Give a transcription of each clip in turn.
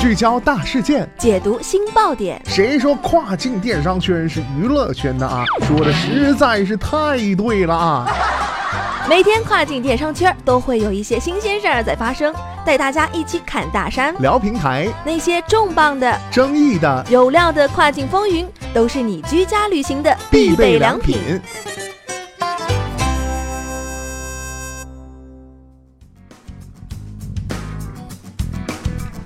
聚焦大事件，解读新爆点。谁说跨境电商圈是娱乐圈的啊？说的实在是太对了啊！每天跨境电商圈都会有一些新鲜事儿在发生，带大家一起侃大山，聊平台，那些重磅的、争议的、有料的跨境风云，都是你居家旅行的必备良品。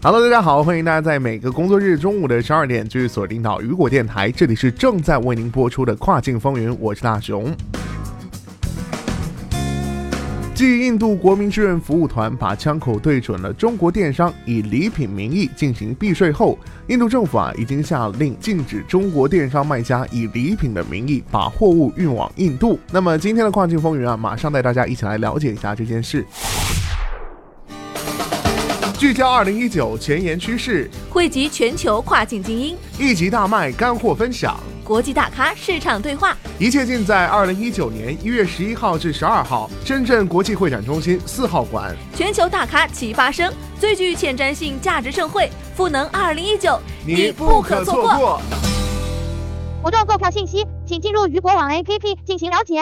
Hello，大家好，欢迎大家在每个工作日中午的十二点继续锁定到雨果电台，这里是正在为您播出的跨境风云，我是大熊。继印度国民志愿服务团把枪口对准了中国电商以礼品名义进行避税后，印度政府啊已经下令禁止中国电商卖家以礼品的名义把货物运往印度。那么今天的跨境风云啊，马上带大家一起来了解一下这件事。聚焦二零一九前沿趋势，汇集全球跨境精英，一集大卖干货分享，国际大咖市场对话，一切尽在二零一九年一月十一号至十二号深圳国际会展中心四号馆。全球大咖齐发声，最具前瞻性价值盛会——赋能二零一九，你不可错过。活动购票信息，请进入鱼果网 APP 进行了解。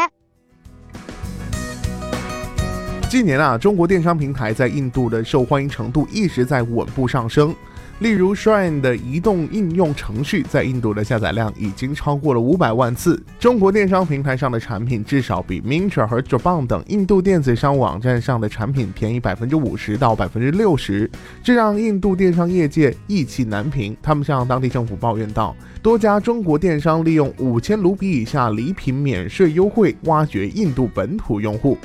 近年啊，中国电商平台在印度的受欢迎程度一直在稳步上升。例如，Shine 的移动应用程序在印度的下载量已经超过了五百万次。中国电商平台上的产品至少比 Mintra 和 j a b a n 等印度电子商务网站上的产品便宜百分之五十到百分之六十，这让印度电商业界意气难平。他们向当地政府抱怨道：“多家中国电商利用五千卢比以下礼品免税优惠挖掘印度本土用户。”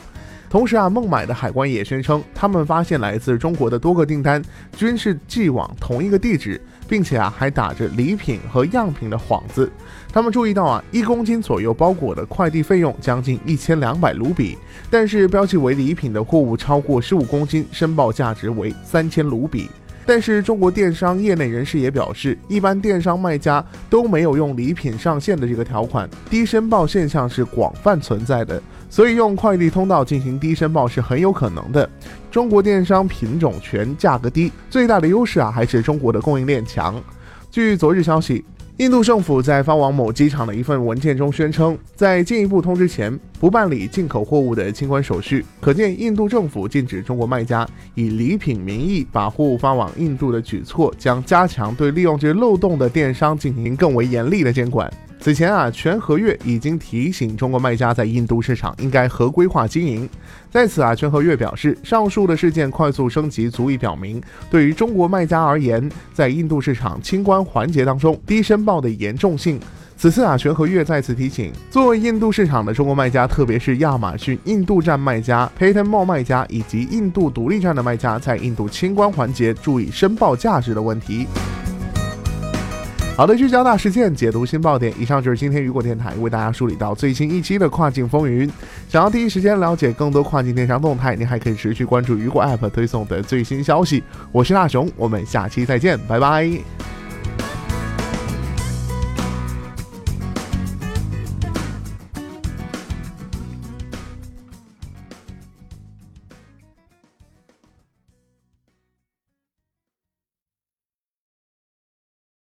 同时啊，孟买的海关也宣称，他们发现来自中国的多个订单均是寄往同一个地址，并且啊还打着礼品和样品的幌子。他们注意到啊，一公斤左右包裹的快递费用将近一千两百卢比，但是标记为礼品的货物超过十五公斤，申报价值为三千卢比。但是中国电商业内人士也表示，一般电商卖家都没有用礼品上线的这个条款，低申报现象是广泛存在的。所以用快递通道进行低申报是很有可能的。中国电商品种全，价格低，最大的优势啊还是中国的供应链强。据昨日消息，印度政府在发往某机场的一份文件中宣称，在进一步通知前不办理进口货物的清关手续。可见，印度政府禁止中国卖家以礼品名义把货物发往印度的举措，将加强对利用这漏洞的电商进行更为严厉的监管。此前啊，全和悦已经提醒中国卖家在印度市场应该合规化经营。在此啊，全和悦表示，上述的事件快速升级，足以表明对于中国卖家而言，在印度市场清关环节当中低申报的严重性。此次啊，全和悦再次提醒，作为印度市场的中国卖家，特别是亚马逊印度站卖家、Paytm Mall 卖家以及印度独立站的卖家，在印度清关环节注意申报价值的问题。好的，聚焦大事件，解读新爆点。以上就是今天雨果电台为大家梳理到最新一期的跨境风云。想要第一时间了解更多跨境电商动态，您还可以持续关注雨果 App 推送的最新消息。我是大熊，我们下期再见，拜拜。